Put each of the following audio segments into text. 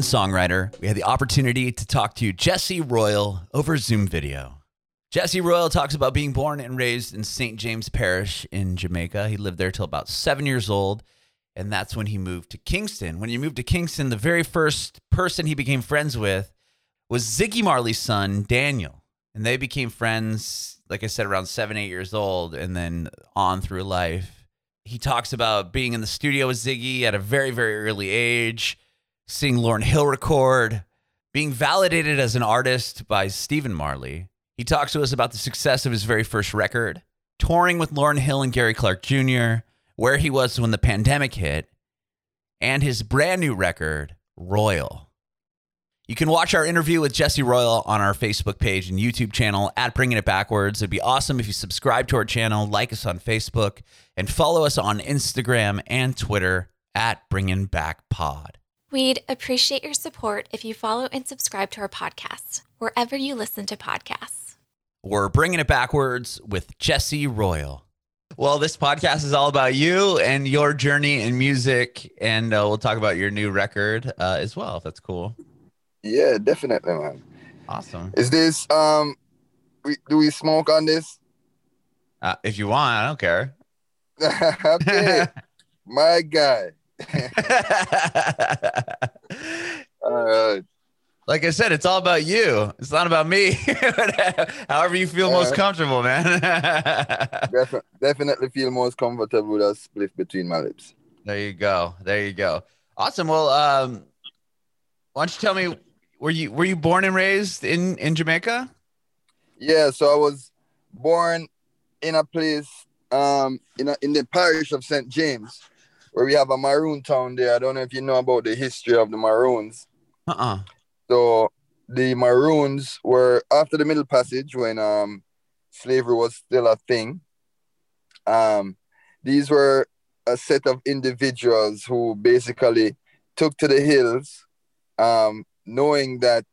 American songwriter, we had the opportunity to talk to Jesse Royal over Zoom video. Jesse Royal talks about being born and raised in St. James Parish in Jamaica. He lived there till about seven years old, and that's when he moved to Kingston. When he moved to Kingston, the very first person he became friends with was Ziggy Marley's son, Daniel. And they became friends, like I said, around seven, eight years old, and then on through life. He talks about being in the studio with Ziggy at a very, very early age, seeing Lauryn Hill record, being validated as an artist by Stephen Marley. He talks to us about the success of his very first record, touring with Lauryn Hill and Gary Clark Jr., where he was when the pandemic hit, and his brand new record, Royal. You can watch our interview with Jesse Royal on our Facebook page and YouTube channel at Bringing It Backwards. It'd be awesome if you subscribe to our channel, like us on Facebook, and follow us on Instagram and Twitter at Bringing Back Pod. We'd appreciate your support if you follow and subscribe to our podcast wherever you listen to podcasts. We're bringing it backwards with Jesse Royal. Well, this podcast is all about you and your journey in music, and uh, we'll talk about your new record uh, as well, if that's cool. Yeah, definitely, man. Awesome. Is this um? We, do we smoke on this? Uh, if you want, I don't care. okay, my guy. right. Like I said, it's all about you. It's not about me. However you feel most comfortable, man. Defi- definitely feel most comfortable with a split between my lips. There you go. There you go. Awesome. Well, um, why don't you tell me were you were you born and raised in in Jamaica? Yeah, so I was born in a place um in a, in the parish of St. James where we have a maroon town there. I don't know if you know about the history of the maroons. Uh-uh. So the Maroons were after the Middle Passage when um, slavery was still a thing. Um, these were a set of individuals who basically took to the hills, um, knowing that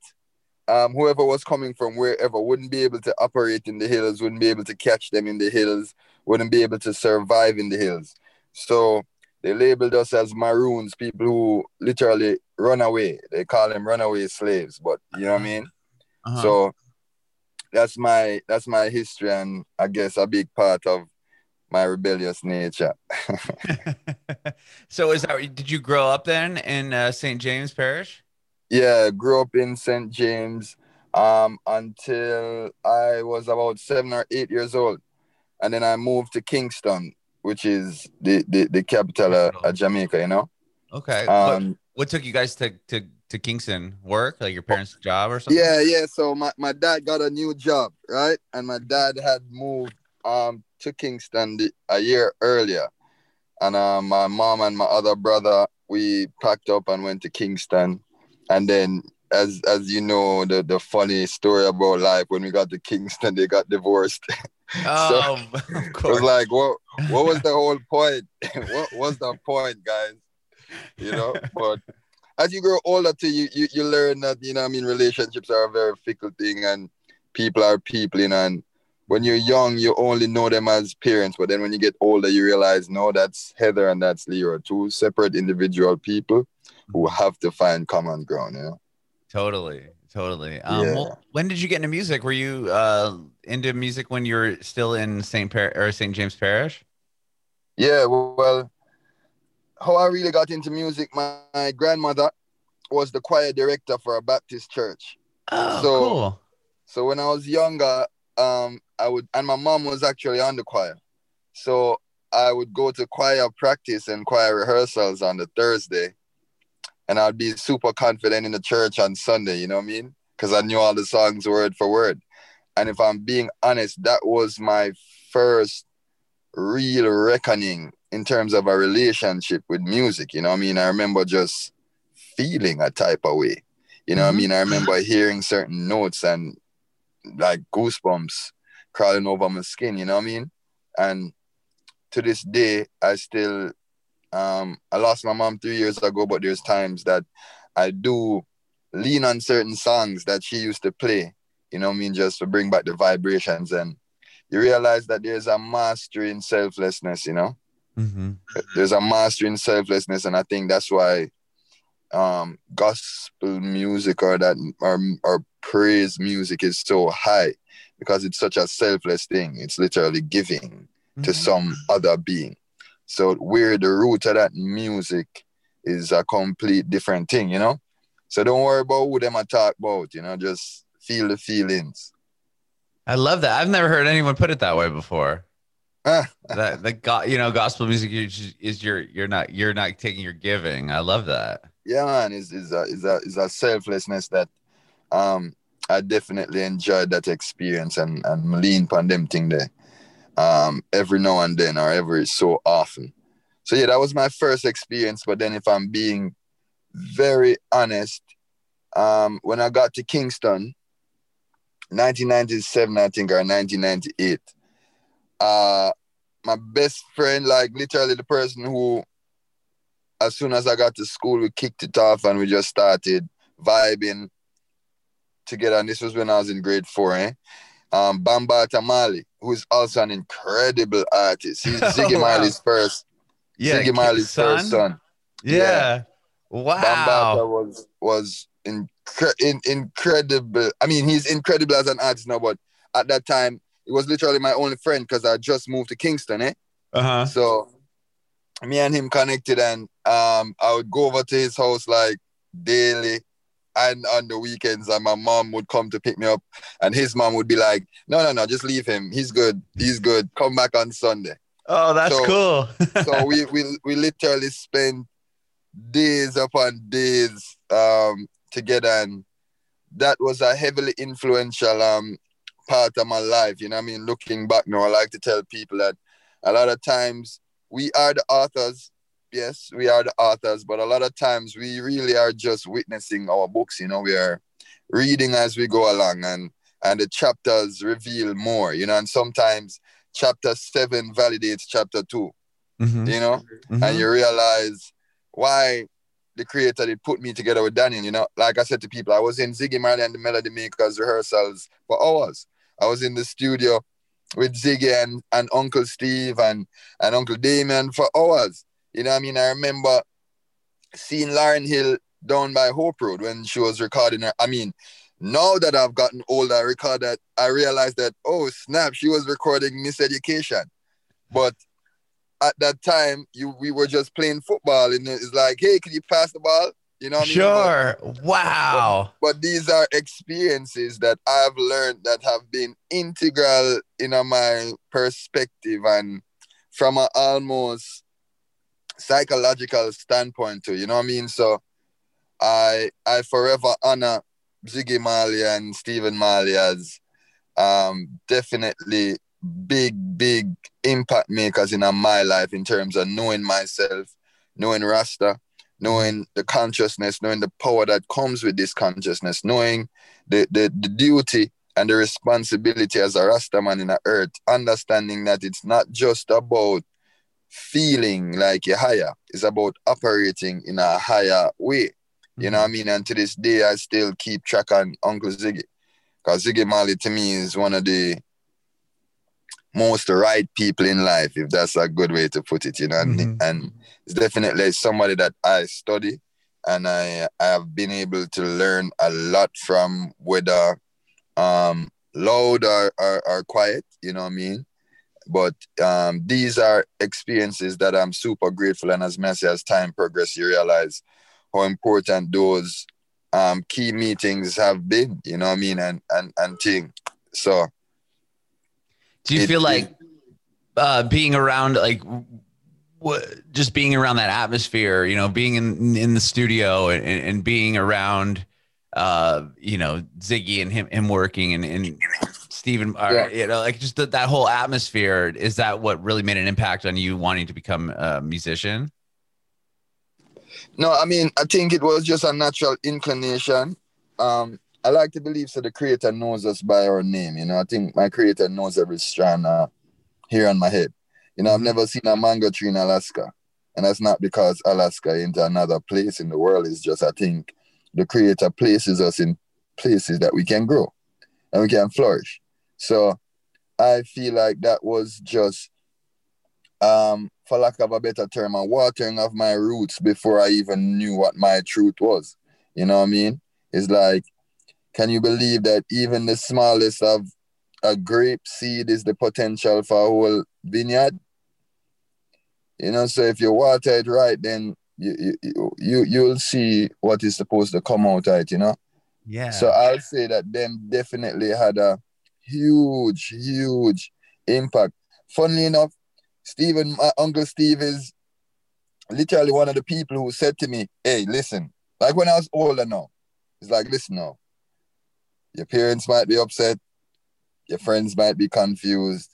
um, whoever was coming from wherever wouldn't be able to operate in the hills, wouldn't be able to catch them in the hills, wouldn't be able to survive in the hills. So they labeled us as Maroons, people who literally run away. They call them runaway slaves, but you know what I mean? Uh-huh. So that's my that's my history and I guess a big part of my rebellious nature. so is that did you grow up then in uh, St. James Parish? Yeah, grew up in St. James um, until I was about 7 or 8 years old. And then I moved to Kingston, which is the the, the capital of, of Jamaica, you know. Okay. Um, what took you guys to to to Kingston? Work, like your parents' job or something? Yeah, yeah. So my, my dad got a new job, right? And my dad had moved um to Kingston the, a year earlier. And um, my mom and my other brother, we packed up and went to Kingston. And then as as you know, the, the funny story about life, when we got to Kingston, they got divorced. Oh, so it was like, what what was the whole point? what was the point, guys? you know. But as you grow older, too, you, you you learn that you know I mean relationships are a very fickle thing, and people are people, you know. And when you're young, you only know them as parents, but then when you get older, you realize no, that's Heather and that's Leo, two separate individual people who have to find common ground. You know. Totally. Totally. Um, yeah. well, when did you get into music? Were you uh, into music when you were still in St. Par- or St. James Parish? Yeah, well, how I really got into music, my, my grandmother was the choir director for a Baptist church. Oh, so, cool. So when I was younger, um, I would, and my mom was actually on the choir. So I would go to choir practice and choir rehearsals on the Thursday. And I'd be super confident in the church on Sunday, you know what I mean? Because I knew all the songs word for word. And if I'm being honest, that was my first real reckoning in terms of a relationship with music. You know I mean? I remember just feeling a type of way. You know mm-hmm. I mean? I remember hearing certain notes and like goosebumps crawling over my skin, you know what I mean? And to this day, I still um I lost my mom three years ago, but there's times that I do lean on certain songs that she used to play, you know I mean, just to bring back the vibrations and you realize that there's a mastery in selflessness, you know. Mm-hmm. There's a mastery in selflessness, and I think that's why um, gospel music or that or, or praise music is so high because it's such a selfless thing. It's literally giving mm-hmm. to some other being. So where the root of that music is a complete different thing, you know. So don't worry about who them I talk about, you know, just feel the feelings. I love that. I've never heard anyone put it that way before. that the God, you know, gospel music is, is your you're not you're not taking your giving. I love that. Yeah, man, is is a is a is a selflessness that um I definitely enjoyed that experience and and lean on them thing there um every now and then or every so often. So yeah, that was my first experience. But then if I'm being very honest, um, when I got to Kingston, 1997, I think, or 1998, uh, my best friend, like literally the person who, as soon as I got to school, we kicked it off and we just started vibing together. And this was when I was in grade four, eh? Um, Bambaataa Marley, who is also an incredible artist. He's Ziggy oh, wow. Marley's first, yeah, Ziggy Marley's son? first son. Yeah. yeah. Wow. Bambaataa was was incre- in, incredible. I mean, he's incredible as an artist now, but at that time, it was literally my only friend because I just moved to Kingston, eh? Uh-huh. So me and him connected and um I would go over to his house like daily and on the weekends and my mom would come to pick me up and his mom would be like, No, no, no, just leave him. He's good. He's good. Come back on Sunday. Oh, that's so, cool. so we, we we literally spent days upon days um together and that was a heavily influential um part of my life. You know I mean? Looking back now, I like to tell people that a lot of times we are the authors. Yes, we are the authors, but a lot of times we really are just witnessing our books. You know, we are reading as we go along and and the chapters reveal more, you know, and sometimes chapter seven validates chapter 2 mm-hmm. you know, mm-hmm. and you realize why the creator did put me together with Daniel, you know. Like I said to people, I was in Ziggy Marley and the Melody Makers rehearsals for hours. I was in the studio with Ziggy and, and Uncle Steve and, and Uncle Damien for hours. You know I mean? I remember seeing Lauryn Hill down by Hope Road when she was recording her. I mean, now that I've gotten older, I record that I realized that, oh snap, she was recording Miseducation. But at that time, you we were just playing football and it's like, hey, can you pass the ball? You know Sure. I mean? but, wow. But, but, these are experiences that I've learned that have been integral in my perspective and from an almost psychological standpoint too. You know what I mean? So I I forever honor Ziggy Marley and Stephen Marley as um, definitely big, big impact makers in my life in terms of knowing myself, knowing Rasta, knowing the consciousness, knowing the power that comes with this consciousness, knowing the, the, the duty and the responsibility as a Rasta man in the earth, understanding that it's not just about feeling like you're higher, it's about operating in a higher way. You know what I mean? And to this day, I still keep track on Uncle Ziggy. Because Ziggy Marley to me is one of the most right people in life, if that's a good way to put it, you know. Mm-hmm. And, it's definitely somebody that I study and I, I have been able to learn a lot from whether um, loud or, or, or quiet, you know what I mean? But um, these are experiences that I'm super grateful. And as messy as time progresses, you realize how important those um, key meetings have been, you know what I mean? And, and, and thing. So do you it, feel like uh, being around like what, just being around that atmosphere, you know, being in in the studio and, and being around, uh, you know, Ziggy and him him working and and Stephen, yeah. you know, like just the, that whole atmosphere. Is that what really made an impact on you wanting to become a musician? No, I mean, I think it was just a natural inclination. Um, I like to believe so the creator knows us by our name. You know, I think my creator knows every strand uh, here on my head. You know, I've mm-hmm. never seen a mango tree in Alaska. And that's not because Alaska ain't another place in the world. It's just I think the creator places us in places that we can grow and we can flourish. So I feel like that was just um, for lack of a better term, a watering of my roots before I even knew what my truth was. You know what I mean? It's like, can you believe that even the smallest of a grape seed is the potential for a whole vineyard? You know, so if you water it right, then you you you you'll see what is supposed to come out of it, you know. Yeah. So I'll say that them definitely had a huge, huge impact. Funnily enough, Stephen, my uncle Steve is literally one of the people who said to me, Hey, listen, like when I was older now, it's like, listen now, your parents might be upset, your friends might be confused,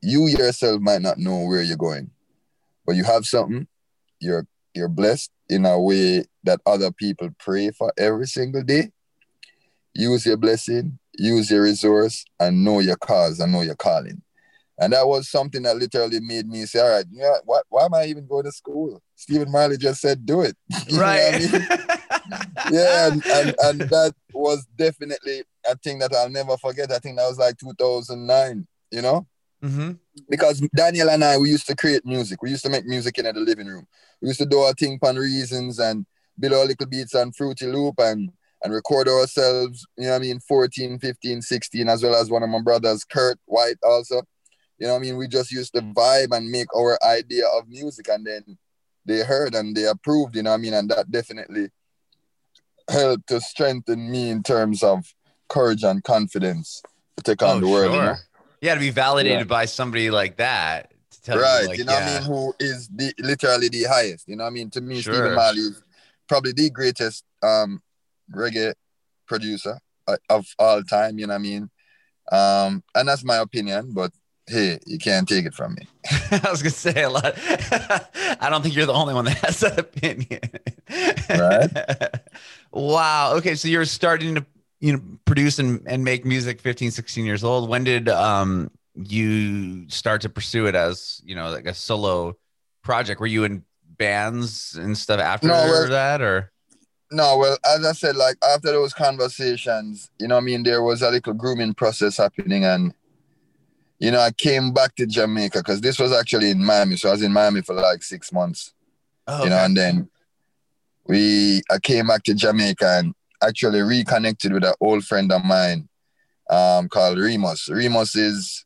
you yourself might not know where you're going, but you have something, you're you're blessed in a way that other people pray for every single day. Use your blessing, use your resource, and know your cause and know your calling. And that was something that literally made me say, all right, you know, what, why am I even going to school? Stephen Marley just said, do it. right. I mean? yeah. And, and, and that was definitely a thing that I'll never forget. I think that was like 2009, you know? Mm-hmm. Because Daniel and I, we used to create music. We used to make music in the living room. We used to do our thing on reasons and build our little beats on Fruity Loop and and record ourselves, you know what I mean, 14, 15, 16, as well as one of my brothers, Kurt White, also. You know what I mean? We just used to vibe and make our idea of music and then they heard and they approved, you know what I mean? And that definitely helped to strengthen me in terms of courage and confidence to take on oh, the world. Sure. You know? Yeah, to be validated yeah. by somebody like that. to right. You, like, you know yeah. what I mean? Who is the literally the highest. You know what I mean? To me, Sure. Stephen Marley is probably the greatest um reggae producer uh, of all time, you know what I mean? Um, and that's my opinion, but hey, you can't take it from me. I was gonna say a lot. I don't think you're the only one that has that opinion. Right. wow. Okay, so you're starting to you know produce and, and make music 15, 16 years old. When did um you start to pursue it as you know like a solo project? Were you in bands and stuff after No, well- that or No, well, as I said, like after those conversations, you know I mean, there was a little grooming process happening and you know, I came back to Jamaica because this was actually in Miami. So I was in Miami for like six months. oh, you know, and then we I came back to Jamaica and actually reconnected with an old friend of mine um, called Remus. Remus is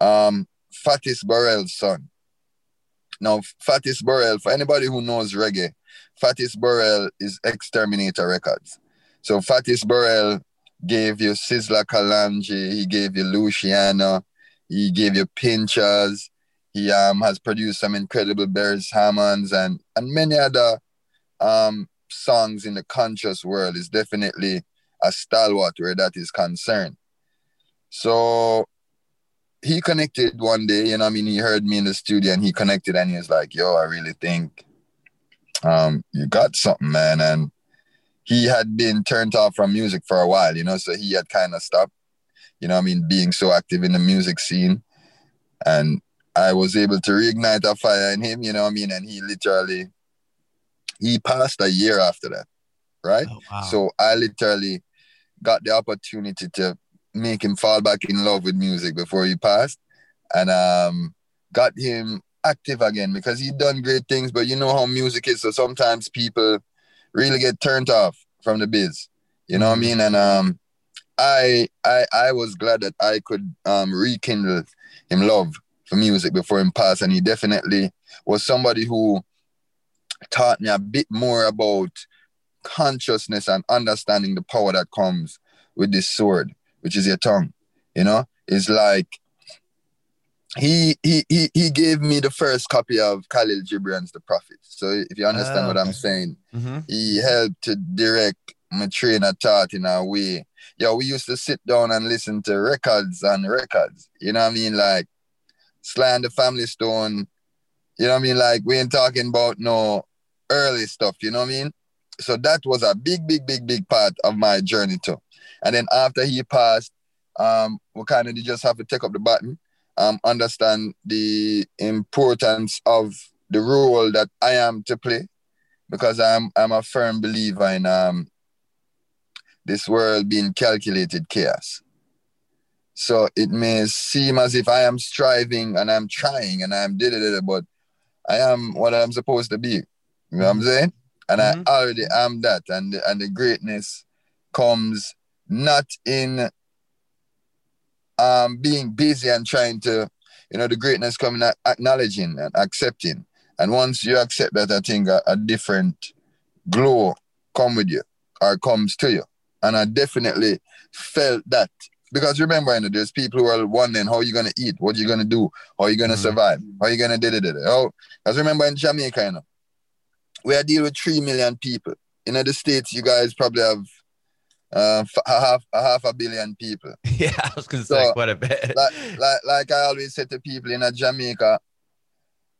um, Fatis Burrell's son. Now, Fatis Burrell, for anybody who knows reggae, Fatis Burrell is Exterminator Records. So Fatis Burrell gave you Sizzla Kalonji, he gave you Luciano, he gave you Pinchers, he um, has produced some incredible Beres Hammonds and, and many other um, songs in the conscious world. is definitely a stalwart where that is concerned. So he connected one day, you know, I mean, he heard me in the studio and he connected and he was like, yo, I really think um, you got something, man. And he had been turned off from music for a while, you know, so he had kind of stopped, you know, I mean, being so active in the music scene. And I was able to reignite a fire in him, you know I mean? And he literally, he passed a year after that, right? Oh, wow. So I literally got the opportunity to make him fall back in love with music before he passed and um, got him active again because he done great things, but you know how music is. So sometimes people really get turned off from the biz. You know what I mean? And um, I I I was glad that I could um, rekindle him love for music before him passed. And he definitely was somebody who taught me a bit more about consciousness and understanding the power that comes with this sword, which is your tongue. You know, it's like he he he he gave me the first copy of Kahlil Gibran's The Prophet. So if you understand Ah, what I'm saying, Mhm. he helped to direct my train of thought in a way. Yo, we used to sit down and listen to records and records. You know what I mean? Like Sly and the Family Stone. You know what I mean? Like we ain't talking about no early stuff. You know what I mean? So that was a big, big, big, big part of my journey too. And then after he passed, um, we kind of just have to take up the button, um, understand the importance of the role that I am to play, because I'm I'm a firm believer in um this world being calculated chaos. So it may seem as if I am striving and I'm trying and I'm did it, but I am what I'm supposed to be. You know what I'm saying? And Mhm. I already am that. And and the greatness comes not in um being busy and trying to, you know, the greatness coming at acknowledging and accepting. And once you accept that, I think a, a different glow come with you or comes to you. And I definitely felt that. Because remember, you know, there's people who are wondering how you're gonna eat, what you're gonna do, how you're gonna Mhm. survive, how you're gonna do it. Oh, because remember in Jamaica, you know, we are dealing with three million people. In the states, you guys probably have uh, a half a half a billion people. Yeah, I was gonna say quite a bit. like like like I always say to people in a Jamaica,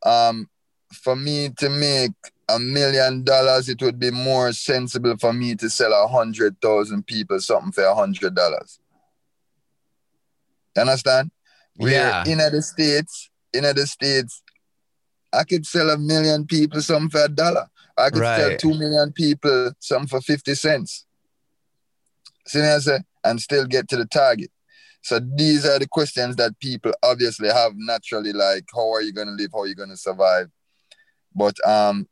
um, for me to make a million dollars, it would be more sensible for me to sell a hundred thousand people something for a hundred dollars. You understand? Where Yeah. in the states, in the states, I could sell a million people something for a dollar. I could sell two million people some for fifty cents. See what I say? And still get to the target. So these are the questions that people obviously have naturally, like how are you gonna live, how are you gonna survive? But um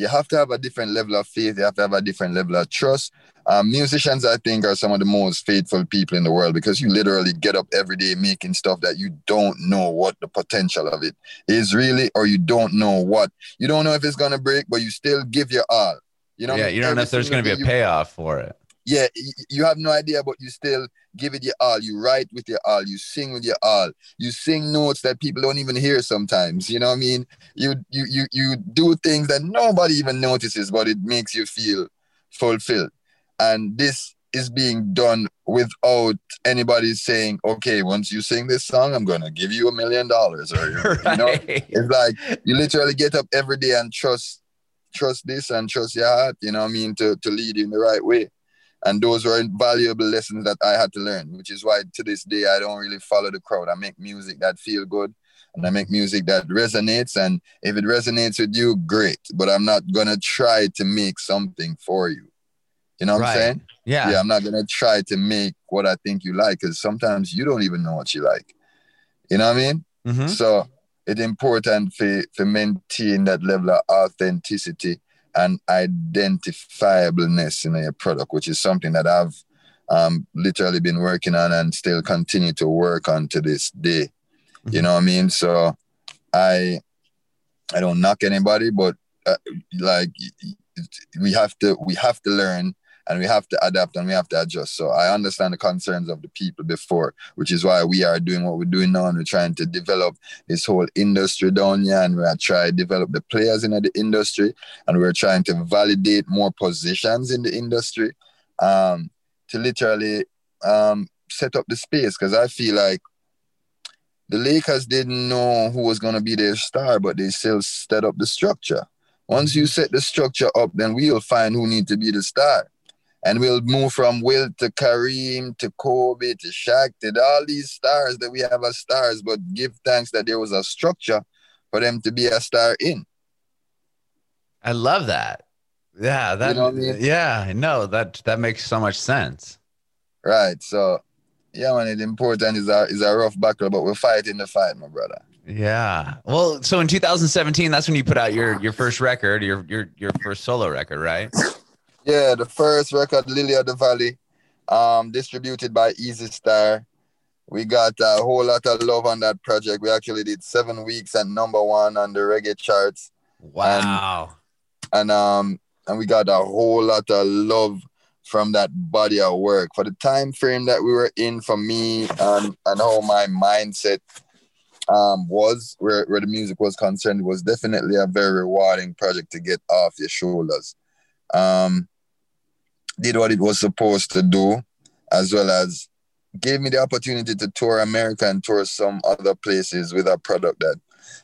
you have to have a different level of faith, you have to have a different level of trust. Um, musicians, I think, are some of the most faithful people in the world because you literally get up every day making stuff that you don't know what the potential of it is really, or you don't know what you don't know if it's gonna break, but you still give your all. You know, yeah, you don't know if there's gonna be a payoff for it. Yeah, you have no idea, but you still give it your all. You write with your all. You sing with your all. You sing notes that people don't even hear sometimes. You know what I mean? You you you you do things that nobody even notices, but it makes you feel fulfilled. And this is being done without anybody saying, "Okay, once you sing this song, I'm gonna give you a million dollars," or you know, it's like you literally get up every day and trust trust this and trust your heart you know what i mean to, to lead you in the right way and those were invaluable lessons that i had to learn which is why to this day i don't really follow the crowd i make music that feel good and i make music that resonates and if it resonates with you great but i'm not gonna try to make something for you you know what i'm saying Yeah. yeah, I'm not gonna try to make what I think you like because sometimes you don't even know what you like. You know what I mean? Mhm. So it's important for, for maintain that level of authenticity and identifiableness in your product, which is something that I've um, literally been working on and still continue to work on to this day. You Mhm. know what I mean? So I I don't knock anybody, but uh, like we have to we have to learn and we have to adapt and we have to adjust. So I understand the concerns of the people before, which is why we are doing what we're doing now and we're trying to develop this whole industry down here and we're trying to develop the players in the industry and we're trying to validate more positions in the industry um, to literally um, set up the space because I feel like the Lakers didn't know who was going to be their star, but they still set up the structure. Once you set the structure up, then we'll find who need to be the star. And we'll move from Wilt to Kareem to Kobe to Shaq to all these stars that we have as stars, but give thanks that there was a structure for them to be a star in. I love that. Yeah, that know what I mean? yeah, no, that that makes so much sense. Right. So yeah, man, it's important is a is a rough battle, but we're fighting the fight, my brother. Yeah. Well, so in 2017, that's when you put out your your first record, your your your first solo record, right? Yeah, the first record, Lily of the Valley, um, distributed by Easy Star. We got a whole lot of love on that project. We actually did seven weeks at number one on the reggae charts, Wow. and um, and we got a whole lot of love from that body of work for the time frame that we were in. For me, and and how my mindset um was where where the music was concerned, it was definitely a very rewarding project to get off your shoulders. Um, did what it was supposed to do, as well as gave me the opportunity to tour America and tour some other places with a product that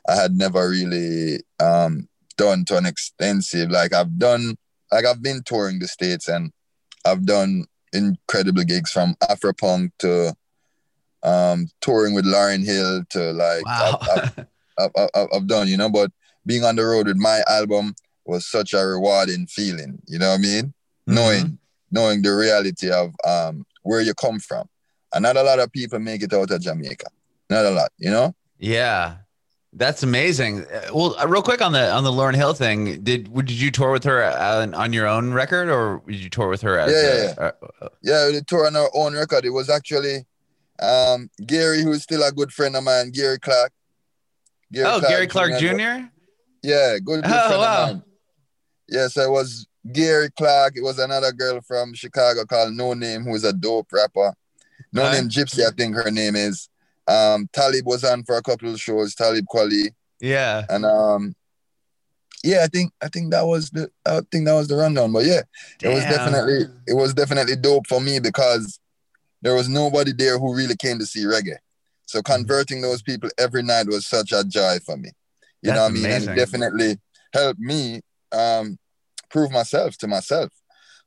I had never really um, done to an extensive. Like I've done, like I've been touring the states and I've done incredible gigs from Afropunk to um, touring with Lauryn Hill to like Wow. I've, I've, I've, I've, done, you know. But being on the road with my album was such a rewarding feeling. You know what I mean? Mm-hmm. Knowing knowing the reality of um, where you come from And not a lot of people make it out of Jamaica. Not a lot, you know? Yeah. That's amazing. Uh, Well, uh, real quick on the on the Lauryn Hill thing, did did you tour with her on, on your own record, or did you tour with her as Yeah, a, uh, Yeah, the tour on our own record. It was actually um, Gary, who's still a good friend of mine, Gary Clark. Gary oh Gary Clark Jr. Jr. Yeah, good, good Oh, friend wow. of mine. Yes, it was Gary Clark. It was another girl from Chicago called Noname, who is a dope rapper. No. Name Gypsy, I think her name is. Um, Talib was on for a couple of shows, Talib Kweli. Yeah. And um, yeah, I think I think that was the I think that was the rundown. But yeah, it was definitely it was definitely dope for me because there was nobody there who really came to see reggae. So Mm-hmm. converting those people every night was such a joy for me. You know what I mean? And it definitely helped me um prove myself to myself.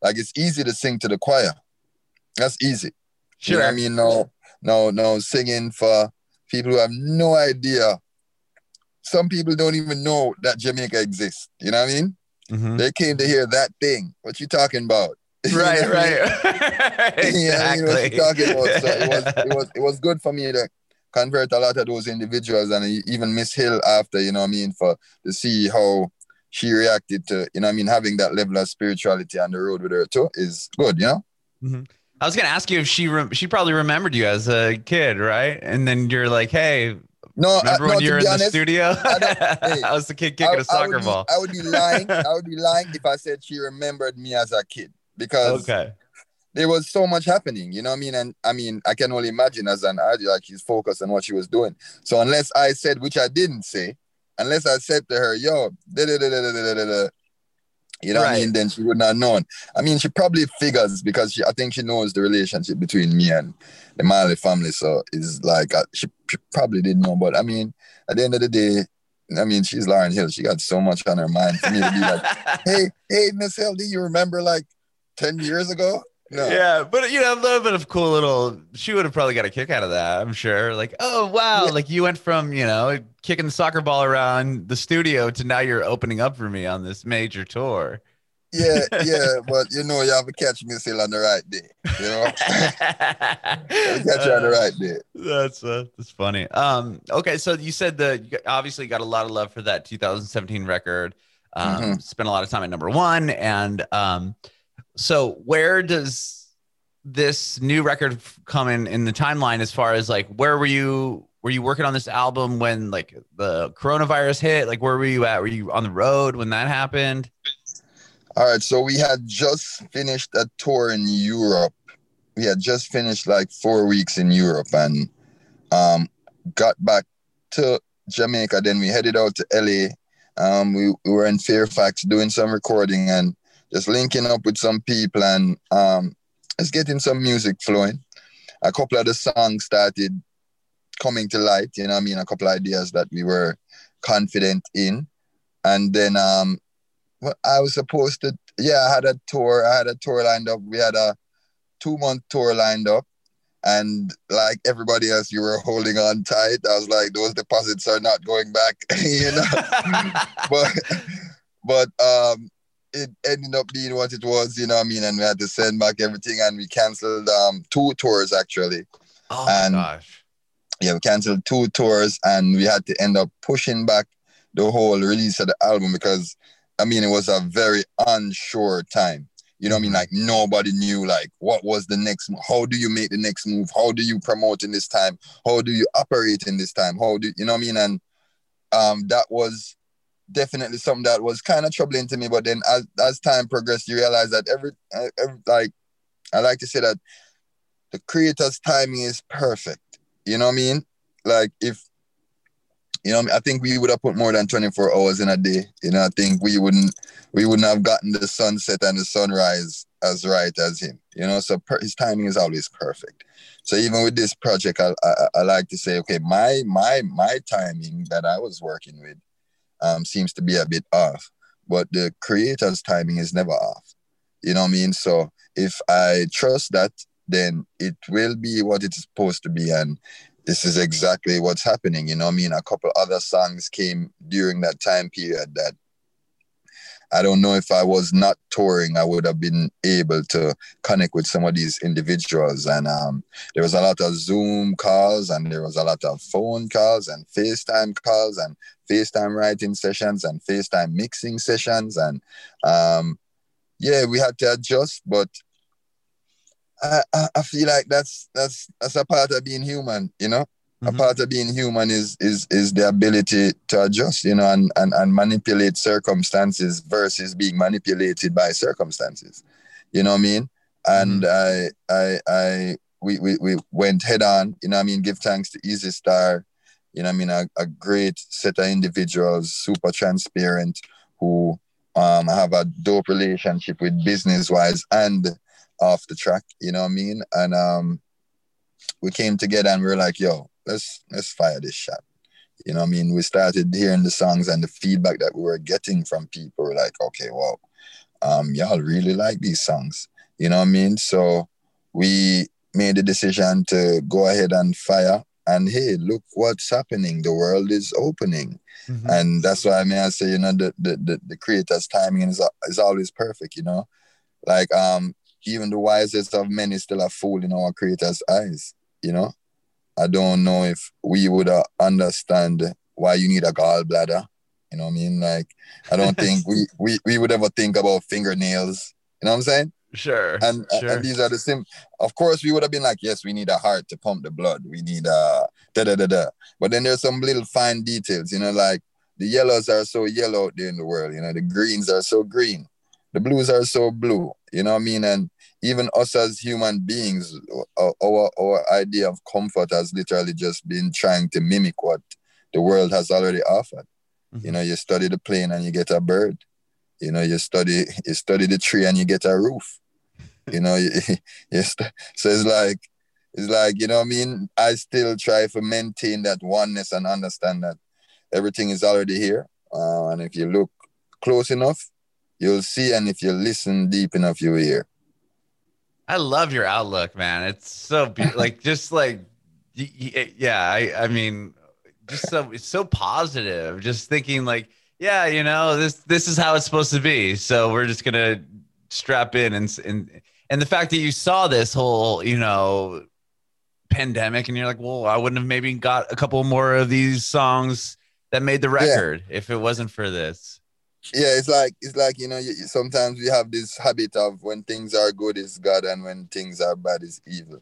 Like it's easy to sing to the choir. That's easy. You know Sure. I mean? No, no, no singing for people who have no idea. Some people don't even know that Jamaica exists. You know what I mean? Mhm. They came to hear that thing. What you talking about? You know Right. I mean? Right. Yeah, you know what exactly. you're talking about. So it was, it was, it was good for me to convert a lot of those individuals, and even Miss Hill after, you know what I mean, for to see how she reacted to, you know, I mean, having that level of spirituality on the road with her too is good, you know. Mm-hmm. I was gonna ask you if she rem- she probably remembered you as a kid, right? And then you're like, hey, No, uh, remember I, no, when you to were be in the studio? I hey, I was the kid kicking a I would soccer be, ball. I would be lying. I would be lying if I said she remembered me as a kid because Okay. there was so much happening, you know what I mean? And I mean, I can only imagine as an artist, like she's focused on what she was doing. So unless I said, which I didn't say, unless I said to her, yo, da da da da da da da. You know right. what I mean? Then she would not know. I mean, she probably figures because she, I think she knows the relationship between me and the Marley family. So it's like uh, she, she, probably didn't know. But I mean, at the end of the day, I mean, she's Lauryn Hill. She got so much on her mind for me to be like, "Hey, hey, Miss Hill, do you remember like ten years ago?" No. Yeah, but you know, a little bit of cool little. She would have probably got a kick out of that. I'm sure. Like, oh wow, Yeah. like you went from you know kicking the soccer ball around the studio to now you're opening up for me on this major tour. Yeah, yeah, but you know, y'all to catch me still on the right day. You know, you catch her on the right day. That's uh, that's funny. Um, okay, so you said that you obviously got a lot of love for that 2017 record. Um, Mm-hmm. Spent a lot of time at number one, and um, so where does this new record come in in the timeline? As far as like, where were you? Were you working on this album when like the coronavirus hit? Like, where were you at? Were you on the road when that happened? All right, so we had just finished a tour in Europe. We had just finished like four weeks in Europe and um, got back to Jamaica. Then we headed out to LA. Um, we, we were in Fairfax doing some recording and just linking up with some people and um, just getting some music flowing. A couple of the songs started coming to light, you know what I mean? A couple of ideas that we were confident in. And then um, well, I was supposed to, yeah, I had a tour. I had a tour lined up. We had a two month tour lined up. And like everybody else, you were holding on tight. I was like, those deposits are not going back, you know. but but um, it ended up being what it was, you know what I mean? And we had to send back everything, and we canceled um two tours actually. oh And- gosh. Yeah, we canceled two tours, and we had to end up pushing back the whole release of the album because I mean it was a very unsure time. You know what I mean? Like nobody knew like what was the next how do you make the next move? How do you promote in this time? How do you operate in this time? How do you know what I mean? And um that was definitely something that was kind of troubling to me. But then as as time progressed, you realize that every, uh, every like I like to say that the creator's timing is perfect. You know what I mean? Like if you know, I think we would have put more than 24 hours in a day. You know, I think we wouldn't we wouldn't have gotten the sunset and the sunrise as right as him. You know, so per, his timing is always perfect. So even with this project, I, I, I like to say, okay, my my my timing that I was working with um, seems to be a bit off, but the creator's timing is never off. You know what I mean? So if I trust that, then it will be what it's supposed to be, and this is exactly what's happening. You know what I mean? A couple other songs came during that time period that I don't know if I was not touring, I would have been able to connect with some of these individuals. And um, there was a lot of Zoom calls, and there was a lot of phone calls, and FaceTime calls, and FaceTime writing sessions, and FaceTime mixing sessions. And um, yeah, we had to adjust, but I, I, I feel like that's that's that's a part of being human, you know. Mm-hmm. A part of being human is is is the ability to adjust, you know, and, and and manipulate circumstances versus being manipulated by circumstances. You know what I mean? And mm-hmm. I I I we, we we went head on, you know what I mean, give thanks to Easy Star, you know what I mean, a, a great set of individuals, super transparent, who um have a dope relationship with business wise and off the track, you know what I mean? And um we came together and we were like, yo, let's let's fire this shot. You know I mean? We started hearing the songs and the feedback that we were getting from people were like, okay, well, um, y'all really like these songs. You know what I mean? So we made the decision to go ahead and fire. And hey, look what's happening. The world is opening. Mm-hmm. And that's why I mean I say, you know, the the, the, the creator's timing is, is always perfect, you know. Like um even the wisest of men is still a fool in our creator's eyes, you know. I don't know if we would uh, understand why you need a gallbladder. You know what I mean? Like, I don't think we, we, we would ever think about fingernails. You know what I'm saying? Sure. And, sure. and these are the same. Of course, we would have been like, yes, we need a heart to pump the blood. We need a da da da da. But then there's some little fine details, you know, like the yellows are so yellow out there in the world. You know, the greens are so green. The blues are so blue. You know what I mean? And even us as human beings, our, our idea of comfort has literally just been trying to mimic what the world has already offered. Mm-hmm. You know, you study the plane and you get a bird. You know, you study you study the tree and you get a roof. You know, you, you st- so it's like it's like you know I mean. I still try to maintain that oneness and understand that everything is already here. Uh, and if you look close enough, you'll see, and if you listen deep enough, you'll hear. I love your outlook, man. It's so be- like just like eh, yeah, I I mean just so it's so positive. Just thinking like, yeah, you know, this this is how it's supposed to be. So we're just going to strap in and and and the fact that you saw this whole, you know, pandemic and you're like, "Well, I wouldn't have maybe got a couple more of these songs that made the record yeah. if it wasn't for this." Yeah it's like it's like you know you, sometimes we have this habit of when things are good is god and when things are bad is evil.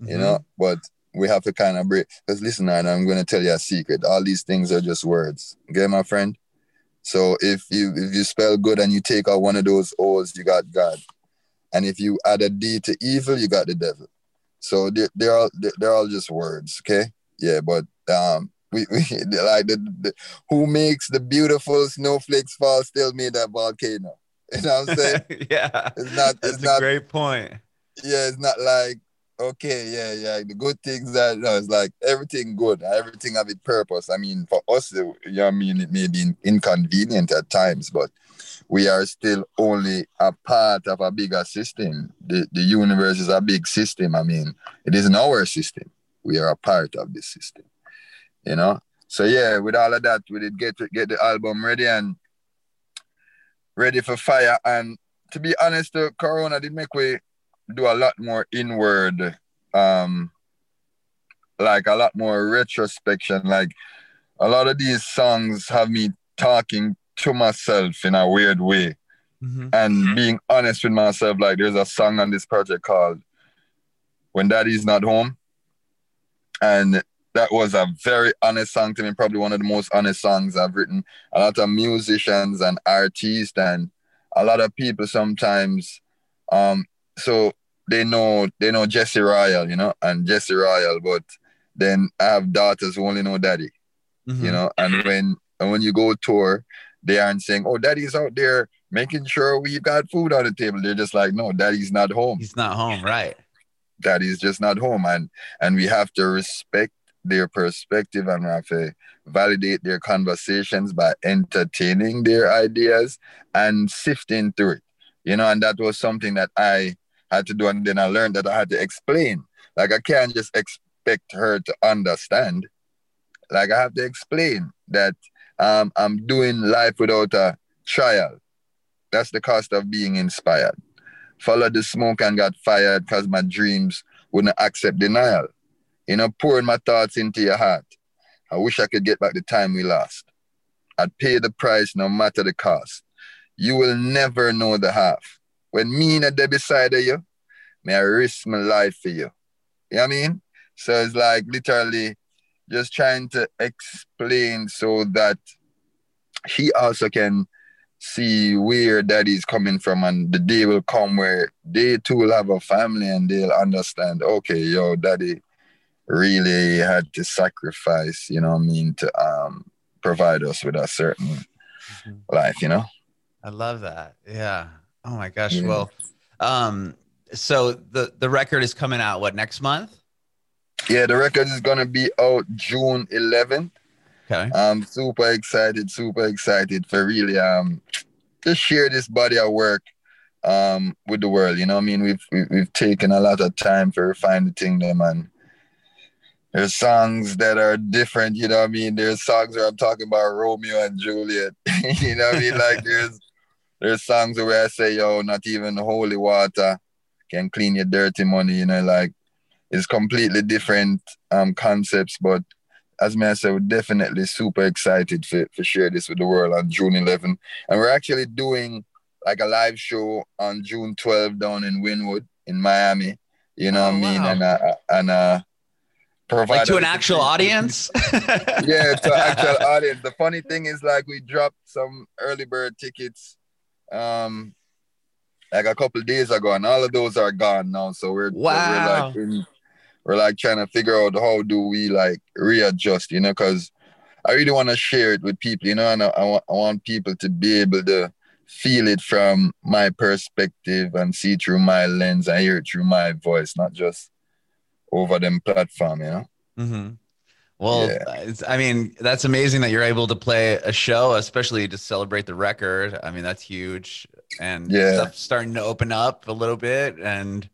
Mm-hmm. you know but we have to kind of break because listen and i'm going to tell you a secret. All these things are just words. Okay my friend? So if you if you spell good and you take out one of those o's you got god. And if you add a d to evil you got the devil. So they're, they're all they're all just words okay? Yeah but um we, we like the, the, who makes the beautiful snowflakes fall still made that volcano. You know what I'm saying? yeah. It's not That's it's not, a great point. Yeah, it's not like okay, yeah, yeah. The good things that no, it's like everything good, everything have its purpose. I mean, for us, you know, I mean, it may be inconvenient at times, but we are still only a part of a bigger system. The the universe is a big system. I mean, it isn't our system. We are a part of this system you know. So yeah, with all of that, we did get to get the album ready and ready for fire. And to be honest, the Corona did make we do a lot more inward, um, like a lot more retrospection. Like a lot of these songs have me talking to myself in a weird way. Mm-hmm. And being honest with myself, like there's a song on this project called When Daddy's Not Home. And that was a very honest song to me, probably one of the most honest songs I've written. A lot of musicians and artists and a lot of people sometimes um so they know they know Jesse Royal, you know, and Jesse Royal, but then I have daughters who only know daddy. Mm-hmm. You know, and when and when you go tour, they aren't saying, Oh, daddy's out there making sure we've got food on the table. They're just like, No, daddy's not home. He's not home, right. Daddy's just not home. And and we have to respect their perspective and to validate their conversations by entertaining their ideas and sifting through it. You know, and that was something that I had to do. And then I learned that I had to explain. Like I can't just expect her to understand. Like I have to explain that um, I'm doing life without a trial. That's the cost of being inspired. Followed the smoke and got fired because my dreams wouldn't accept denial. You know, pouring my thoughts into your heart. I wish I could get back the time we lost. I'd pay the price no matter the cost. You will never know the half. When me and a beside of you, may I risk my life for you. You know what I mean? So it's like literally just trying to explain so that he also can see where daddy's coming from and the day will come where they too will have a family and they'll understand okay yo daddy really had to sacrifice you know what i mean to um provide us with a certain mm-hmm. life you know i love that yeah oh my gosh yeah. well um so the the record is coming out what next month yeah the record is gonna be out june 11th Okay. I'm super excited, super excited for really um just share this body of work um with the world. You know, I mean, we've we've taken a lot of time to refine the thing them and there's songs that are different, you know what I mean? There's songs where I'm talking about Romeo and Juliet. you know what I mean? Like there's there's songs where I say, yo, not even holy water can clean your dirty money, you know, like it's completely different um concepts, but as I said, we're definitely super excited for, for share this with the world on June 11. And we're actually doing like a live show on June 12 down in Wynwood in Miami. You know oh, what I mean? Wow. And uh, and uh provide like to an actual audience. yeah, to actual audience. The funny thing is like we dropped some early bird tickets um like a couple days ago and all of those are gone now. So we're, wow. we're like in we're like trying to figure out how do we like readjust, you know, because I really want to share it with people, you know, and I, I, want, I want people to be able to feel it from my perspective and see through my lens and hear it through my voice, not just over them platform, you know. Mm-hmm. Well, yeah. I mean, that's amazing that you're able to play a show, especially to celebrate the record. I mean, that's huge, and yeah, stuff's starting to open up a little bit, and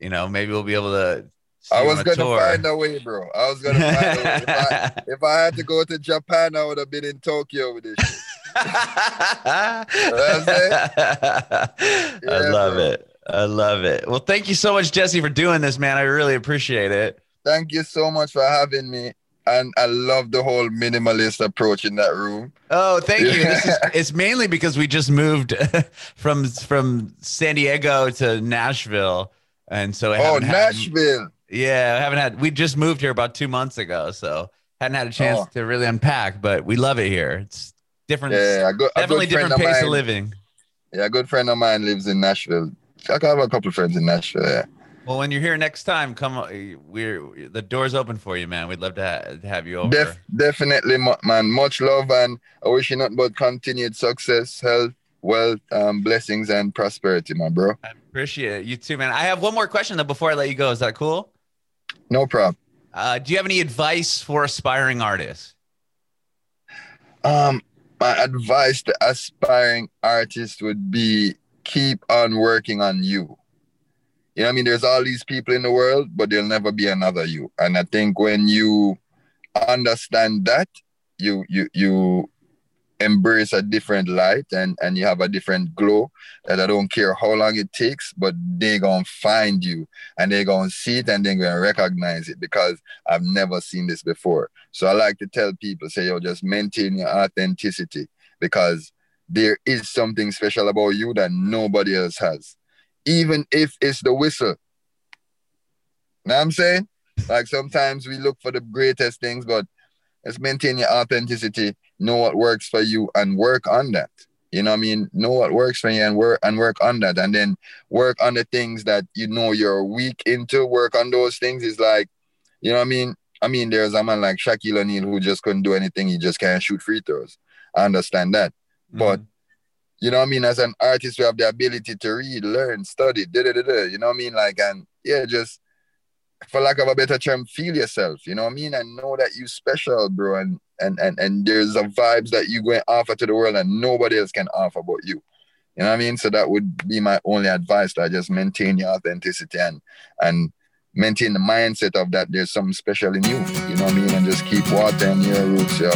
you know, maybe we'll be able to I was gonna tour. find a way, bro. I was gonna find a way. If I, if I, had to go to Japan, I would have been in Tokyo with this shit. I love bro. it. I love it. Well, thank you so much, Jesse, for doing this, man. I really appreciate it. Thank you so much for having me. And I love the whole minimalist approach in that room. Oh, thank you. This is, it's mainly because we just moved from from San Diego to Nashville, and so I oh, Nashville. Had, yeah, I haven't had. We just moved here about two months ago, so hadn't had a chance oh. to really unpack. But we love it here. It's different. Yeah, a good, a definitely different pace of, of, living. Yeah, a good friend of mine lives in Nashville. I have a couple of friends in Nashville. Yeah. Well, when you're here next time, come. We're the door's open for you, man. We'd love to, ha- have you over. Def- definitely, man. Much love, and I wish you nothing but continued success, health, wealth, um, blessings, and prosperity, my bro. I appreciate it. You too, man. I have one more question though before I let you go. Is that cool? No problem. Uh, do you have any advice for aspiring artists? Um, my advice to aspiring artists would be keep on working on you. You know I mean? There's all these people in the world, but there'll never be another you. And I think when you understand that, you you you embrace a different light and and you have a different glow that I don't care how long it takes, but they're gonna find you and they're gonna see it and they're gonna recognize it because I've never seen this before. So I like to tell people, say, yo, just maintain your authenticity because there is something special about you that nobody else has. Even if it's the whistle. Know I'm saying? Like sometimes we look for the greatest things, but let's maintain your authenticity know what works for you and work on that. You know what I mean? Know what works for you and work and work on that. And then work on the things that you know you're weak into. Work on those things is like, you know what I mean? I mean, there's a man like Shaquille O'Neal who just couldn't do anything. He just can't shoot free throws. I understand that. Mm-hmm. But you know what I mean? As an artist, we have the ability to read, learn, study, da da da da. You know what I mean? Like, and yeah, just for lack of a better term, feel yourself. You know what I mean? And know that you special, bro. And and and and there's a vibes that you're going to offer to the world and nobody else can offer but you. You know what I mean? So that would be my only advice that just maintain your authenticity and and maintain the mindset of that there's something special in you. You know what I mean? And just keep watering your roots, yo.